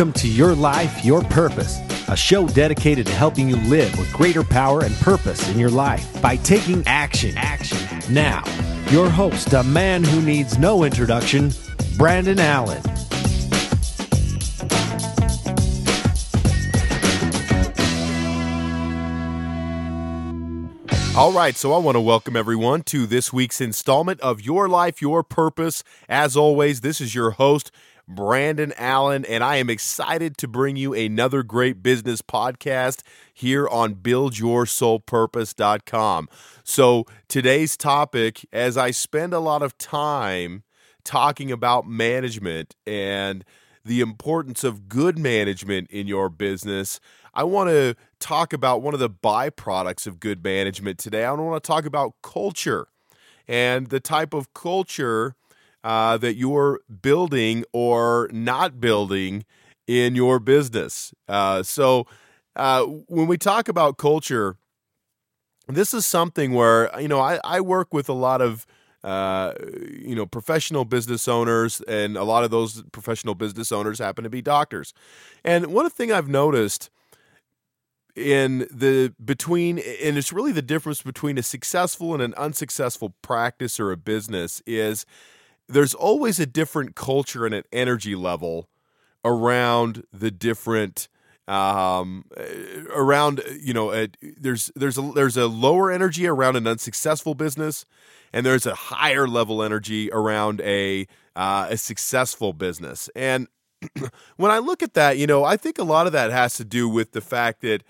Welcome to Your Life, Your Purpose, a show dedicated to helping you live with greater power and purpose in your life by taking action. Action. Now, your host, a man who needs no introduction, Brandon Allen. All right, so I want to welcome everyone to this week's installment of Your Life, Your Purpose. As always, this is your host, Brandon Allen, and I am excited to bring you another great business podcast here on buildyoursoulpurpose.com. So, today's topic, as I spend a lot of time talking about management and the importance of good management in your business, I want to talk about one of the byproducts of good management today. I want to talk about culture and the type of culture uh, that you're building or not building in your business. Uh, so, uh, when we talk about culture, this is something where you know I, I work with a lot of uh, you know professional business owners, and a lot of those professional business owners happen to be doctors. And one thing I've noticed in the between and it's really the difference between a successful and an unsuccessful practice or a business is there's always a different culture and an energy level around the different um, around you know a, there's there's a there's a lower energy around an unsuccessful business and there's a higher level energy around a uh, a successful business. And when I look at that, you know, I think a lot of that has to do with the fact that,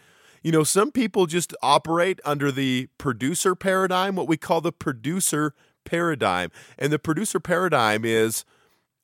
you know, some people just operate under the producer paradigm, what we call the producer paradigm. And the producer paradigm is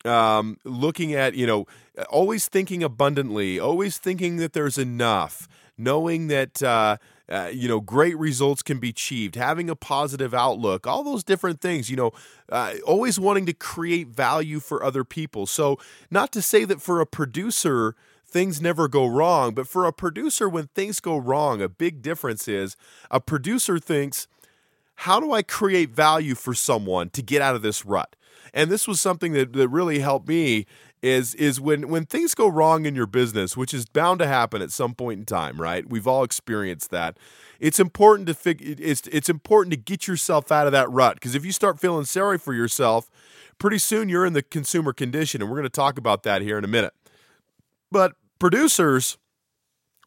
um, looking at, you know, always thinking abundantly, always thinking that there's enough, knowing that, uh, uh, you know, great results can be achieved, having a positive outlook, all those different things, you know, uh, always wanting to create value for other people. So, not to say that for a producer, things never go wrong, but for a producer, when things go wrong, a big difference is a producer thinks, how do I create value for someone to get out of this rut? And this was something that, that really helped me is is when when things go wrong in your business, which is bound to happen at some point in time, right? We've all experienced that. It's important to figure it's it's important to get yourself out of that rut because if you start feeling sorry for yourself, pretty soon you're in the consumer condition and we're going to talk about that here in a minute. But producers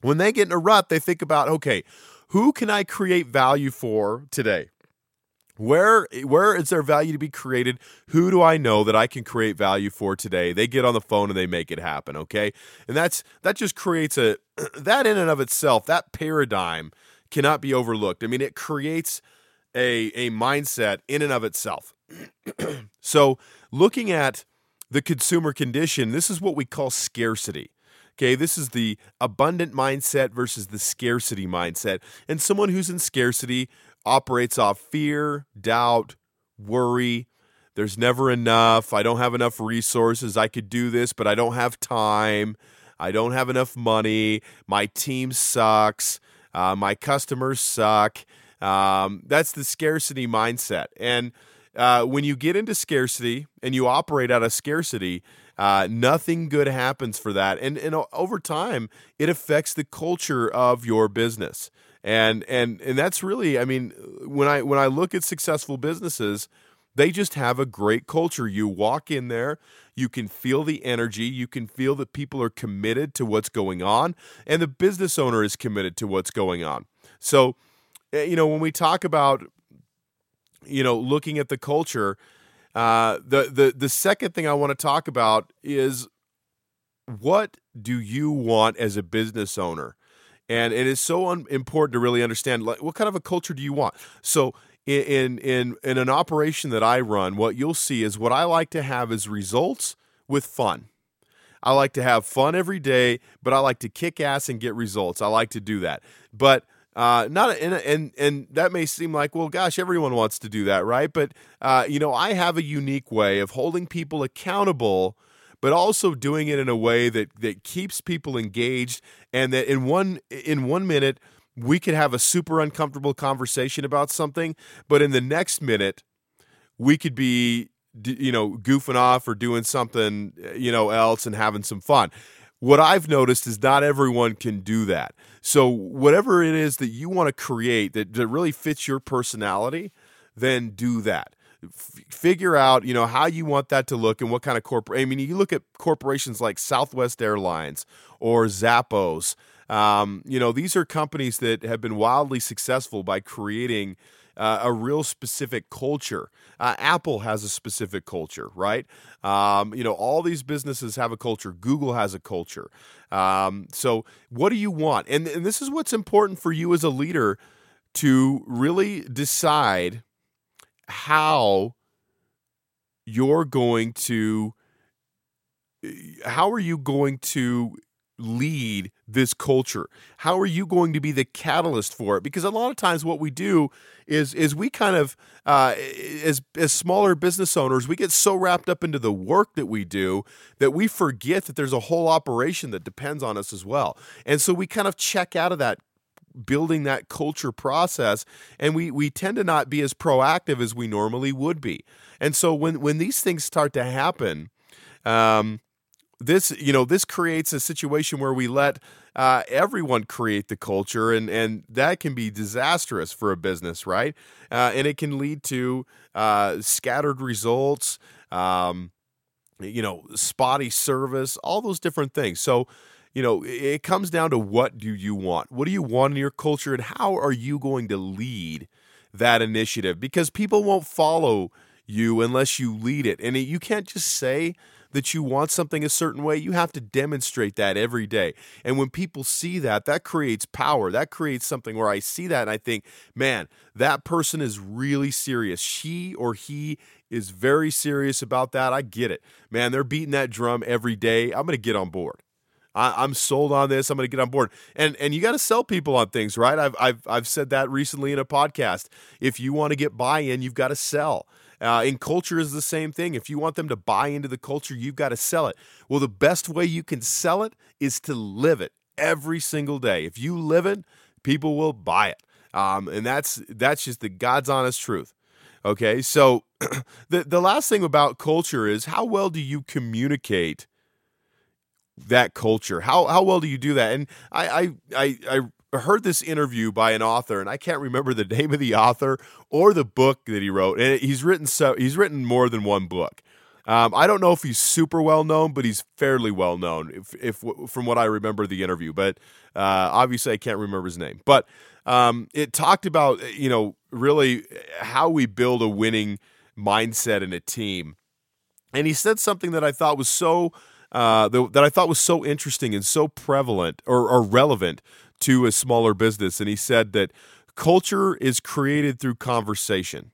when they get in a rut, they think about, okay, who can I create value for today? Where where is there value to be created? Who do I know that I can create value for today? They get on the phone and they make it happen, okay? And that's that just creates a that in and of itself, that paradigm cannot be overlooked. I mean, it creates a a mindset in and of itself. so, looking at the consumer condition, this is what we call scarcity. Okay, this is the abundant mindset versus the scarcity mindset. And someone who's in scarcity operates off fear, doubt, worry. There's never enough. I don't have enough resources. I could do this, but I don't have time. I don't have enough money. My team sucks. Uh, my customers suck. Um, that's the scarcity mindset. And uh, when you get into scarcity and you operate out of scarcity, uh, nothing good happens for that. And, and over time, it affects the culture of your business and and and that's really i mean when i when i look at successful businesses they just have a great culture. You walk in there you can feel the energy you can feel that people are committed to what's going on and the business owner is committed to what's going on. So eh, you know when we talk about you know looking at the culture uh, the the the second thing i want to talk about is what do you want as a business owner and it is so un- important to really understand like, what kind of a culture do you want. So in in in an operation that I run, what you'll see is what I like to have is results with fun. I like to have fun every day, but I like to kick ass and get results. I like to do that, but uh, not and, and and that may seem like well, gosh, everyone wants to do that, right? But uh, you know, I have a unique way of holding people accountable but also doing it in a way that that keeps people engaged and that in one in one minute we could have a super uncomfortable conversation about something, but in the next minute we could be you know goofing off or doing something eh, you know else and having some fun. what I've noticed is not everyone can do that. So whatever it is that you want to create that, that really fits your personality, then do that. F- figure out, you know, how you want that to look and what kind of corporate. I mean, you look at corporations like Southwest Airlines or Zappos. Um, you know, these are companies that have been wildly successful by creating uh, a real specific culture. Uh, Apple has a specific culture, right? Um, you know, all these businesses have a culture. Google has a culture. Um, so, what do you want? And, and this is what's important for you as a leader to really decide how you're going to how are you going to lead this culture? How are you going to be the catalyst for it? Because a lot of times what we do is is we kind of uh, as as smaller business owners we get so wrapped up into the work that we do that we forget that there's a whole operation that depends on us as well, and so we kind of check out of that building that culture process and we we tend to not be as proactive as we normally would be. And so when when these things start to happen um, this you know this creates a situation where we let uh, everyone create the culture and and that can be disastrous for a business right? Uh, and it can lead to uh, scattered results um, you know spotty service all those different things. So you know it comes down to what do you want what do you want in your culture and how are you going to lead that initiative because people won't follow you unless you lead it and you can't just say that you want something a certain way, you have to demonstrate that every day. And when people see that, that creates power. That creates something where I see that and I think, man, that person is really serious. She or he is very serious about that. I get it. Man, they're beating that drum every day. I'm going to get on board. I, am sold on this. I'm going to get on board. And and you got to sell people on things, right? I've I've I've said that recently in a podcast. If you want to get buy-in, you've got to sell. Uh, in culture is the same thing. If you want them to buy into the culture, you've got to sell it. Well, the best way you can sell it is to live it every single day. If you live it, people will buy it. Um, and that's that's just the God's honest truth. Okay, so the the last thing about culture is how well do you communicate that culture? How how well do you do that? And I I I, I heard this interview by an author, and I can't remember the name of the author or the book that he wrote. And he's written so he's written more than one book. Um, I don't know if he's super well known, but he's fairly well known, if, if from what I remember the interview. But uh, obviously, I can't remember his name. But um, it talked about you know really how we build a winning mindset in a team, and he said something that I thought was so. Uh, that I thought was so interesting and so prevalent or, or relevant to a smaller business. And he said that culture is created through conversation.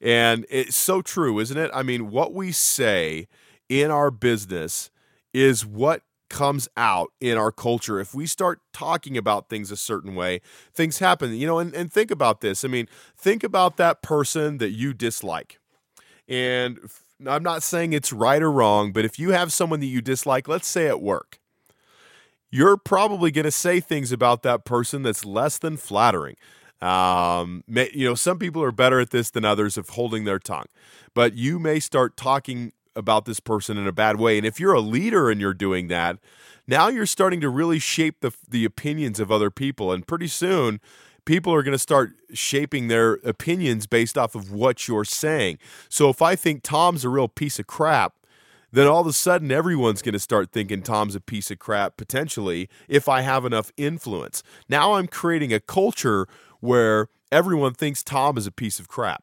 And it's so true, isn't it? I mean, what we say in our business is what comes out in our culture. If we start talking about things a certain way, things happen. You know, and, and think about this. I mean, think about that person that you dislike. And I'm not saying it's right or wrong, but if you have someone that you dislike, let's say at work, you're probably going to say things about that person that's less than flattering. Um, you know, some people are better at this than others of holding their tongue, but you may start talking about this person in a bad way. And if you're a leader and you're doing that, now you're starting to really shape the the opinions of other people, and pretty soon people are going to start shaping their opinions based off of what you're saying. So if I think Tom's a real piece of crap, then all of a sudden everyone's going to start thinking Tom's a piece of crap potentially if I have enough influence. Now I'm creating a culture where everyone thinks Tom is a piece of crap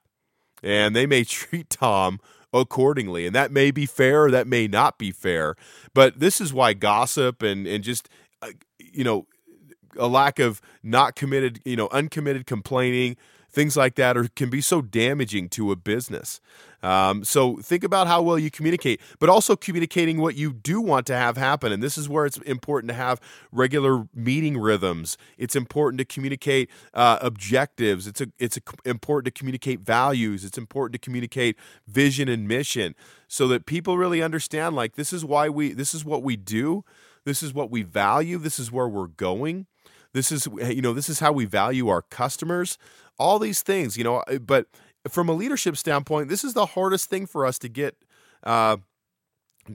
and they may treat Tom accordingly. And that may be fair that may not be fair. But this is why gossip and, and just, uh, you know, a lack of not committed, you know, uncommitted complaining, things like that are, can be so damaging to a business. Um, so think about how well you communicate, but also communicating what you do want to have happen. And this is where it's important to have regular meeting rhythms. It's important to communicate uh, objectives. It's a, it's a, important to communicate values. It's important to communicate vision and mission, so that people really understand. Like this is why we. This is what we do. This is what we value. This is where we're going. This is you know this is how we value our customers. All these things, you know, but from a leadership standpoint, this is the hardest thing for us to get uh,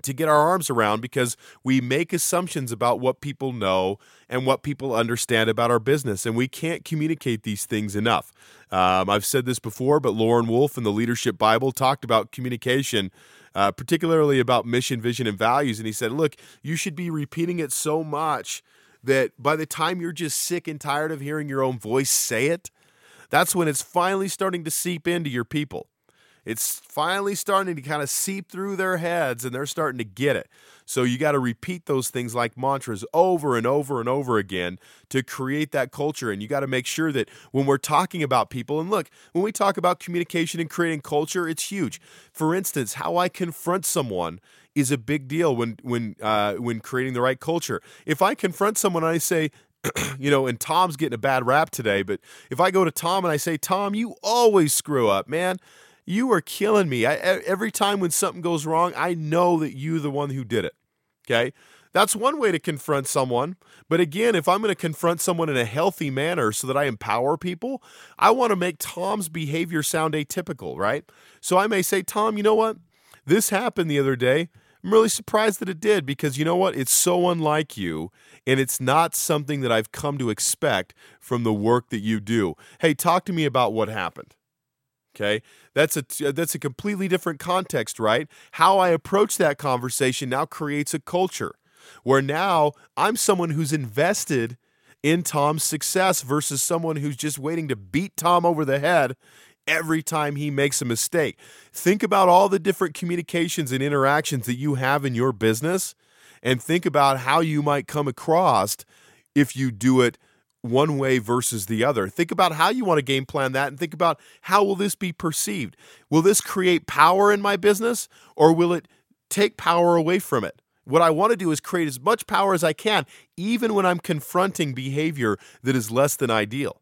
to get our arms around because we make assumptions about what people know and what people understand about our business, and we can't communicate these things enough. Um, I've said this before, but Lorin Woolfe in the Leadership Bible talked about communication. Uh, particularly about mission, vision, and values. And he said, Look, you should be repeating it so much that by the time you're just sick and tired of hearing your own voice say it, that's when it's finally starting to seep into your people. It's finally starting to kind of seep through their heads and they're starting to get it. So you got to repeat those things like mantras over and over and over again to create that culture. And you got to make sure that when we're talking about people, and look, when we talk about communication and creating culture, it's huge. For instance, how I confront someone is a big deal when when uh, when creating the right culture. If I confront someone and I say, you know, and Tom's getting a bad rap today, but if I go to Tom and I say, Tom, you always screw up, man you are killing me. I, every time when something goes wrong, I know that you're the one who did it. Okay. That's one way to confront someone. But again, if I'm going to confront someone in a healthy manner so that I empower people, I want to make Tom's behavior sound atypical, right? So I may say, Tom, you know what? This happened the other day. I'm really surprised that it did because you know what? It's so unlike you, and it's not something that I've come to expect from the work that you do. Hey, talk to me about what happened. Okay. That's a that's a completely different context, right? How I approach that conversation now creates a culture where now I'm someone who's invested in Tom's success versus someone who's just waiting to beat Tom over the head every time he makes a mistake. Think about all the different communications and interactions that you have in your business and think about how you might come across if you do it one way versus the other. Think about how you want to game plan that and think about how will this be perceived? Will this create power in my business or will it take power away from it? What I want to do is create as much power as I can, even when I'm confronting behavior that is less than ideal.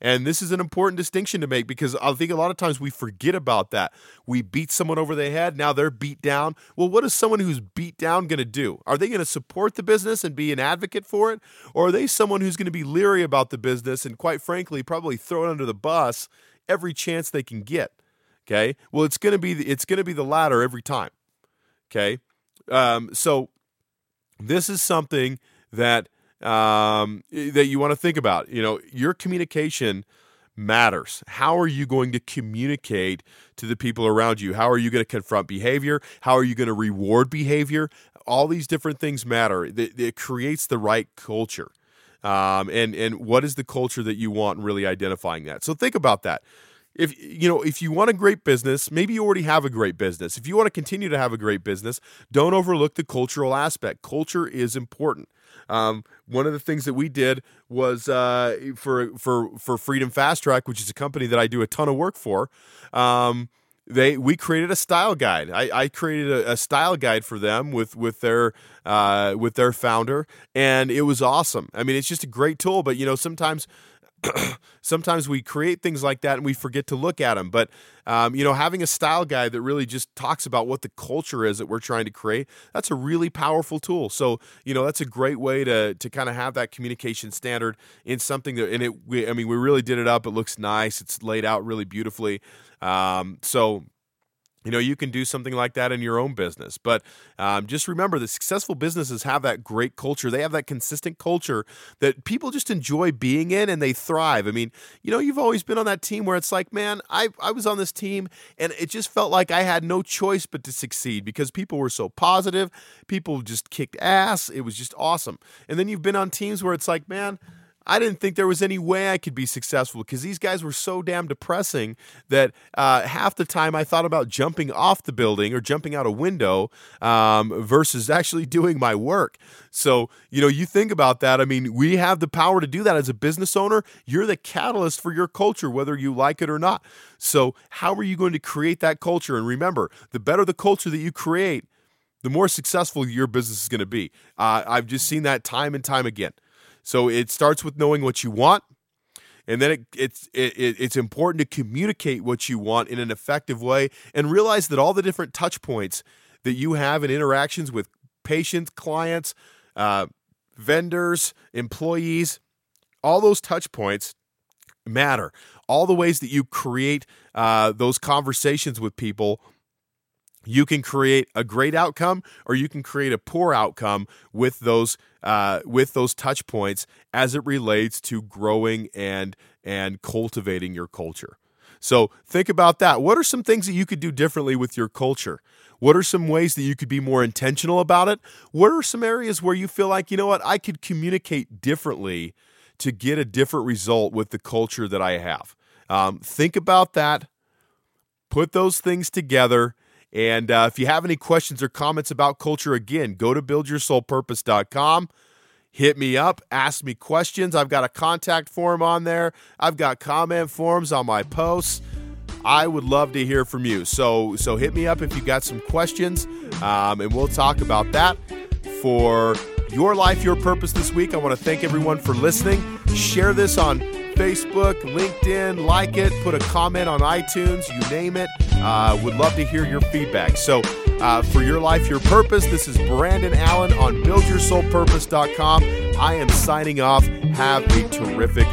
And this is an important distinction to make because I think a lot of times we forget about that. We beat someone over the head, now they're beat down. Well, what is someone who's beat down going to do? Are they going to support the business and be an advocate for it? Or are they someone who's going to be leery about the business and, quite frankly, probably throw it under the bus every chance they can get? Okay. Well, it's going to be the, it's going to be the latter every time. Okay. Um, so this is something that um, that you want to think about. You know, your communication matters. How are you going to communicate to the people around you? How are you going to confront behavior? How are you going to reward behavior? All these different things matter. It, it creates the right culture. Um, and and what is the culture that you want really identifying that. So think about that if you know if you want a great business maybe you already have a great business if you want to continue to have a great business don't overlook the cultural aspect culture is important um, one of the things that we did was uh, for for for freedom fast track which is a company that i do a ton of work for um, they we created a style guide. I, I created a, a, style guide for them with with their uh, with their founder, and it was awesome. I mean, it's just a great tool. But you know, sometimes sometimes we create things like that and we forget to look at them. But um, you know, having a style guide that really just talks about what the culture is that we're trying to create, that's a really powerful tool. So you know, that's a great way to to kind of have that communication standard in something that and it. We, I mean, we really did it up. It looks nice. It's laid out really beautifully. Um, so you know you can do something like that in your own business but um, just remember that successful businesses have that great culture. They have that consistent culture that people just enjoy being in and they thrive. I mean you know you've always been on that team where it's like man i, I was on this team and it just felt like i had no choice but to succeed because people were so positive people just kicked ass it was just awesome. And then you've been on teams where it's like man I didn't think there was any way I could be successful because these guys were so damn depressing that uh, half the time I thought about jumping off the building or jumping out a window um, versus actually doing my work. So, you know, you think about that. I mean, we have the power to do that as a business owner. You're the catalyst for your culture, whether you like it or not. So, how are you going to create that culture? And remember, the better the culture that you create, the more successful your business is going to be. Uh, I've just seen that time and time again. So it starts with knowing what you want, and then it, it's it, it's important to communicate what you want in an effective way, and realize that all the different touch points that you have in interactions with patients, clients, uh, vendors, employees, all those touch points matter. All the ways that you create uh, those conversations with people you can create a great outcome or you can create a poor outcome with those uh, with those touch points as it relates to growing and and cultivating your culture. So think about that. What are some things that you could do differently with your culture? What are some ways that you could be more intentional about it? What are some areas where you feel like you know what i could communicate differently to get a different result with the culture that i have? Um, think about that. Put those things together and uh, if you have any questions or comments about culture, again, go to buildyoursoulpurpose.com. Hit me up, ask me questions. I've got a contact form on there, I've got comment forms on my posts. I would love to hear from you. So, so hit me up if you've got some questions, um, and we'll talk about that. For your life, your purpose this week, I want to thank everyone for listening. Share this on Facebook, LinkedIn, like it, put a comment on iTunes, you name it. Uh, would love to hear your feedback. So, uh, for your life, your purpose, this is Brandon Allen on buildyoursoulpurpose.com. I am signing off. Have a terrific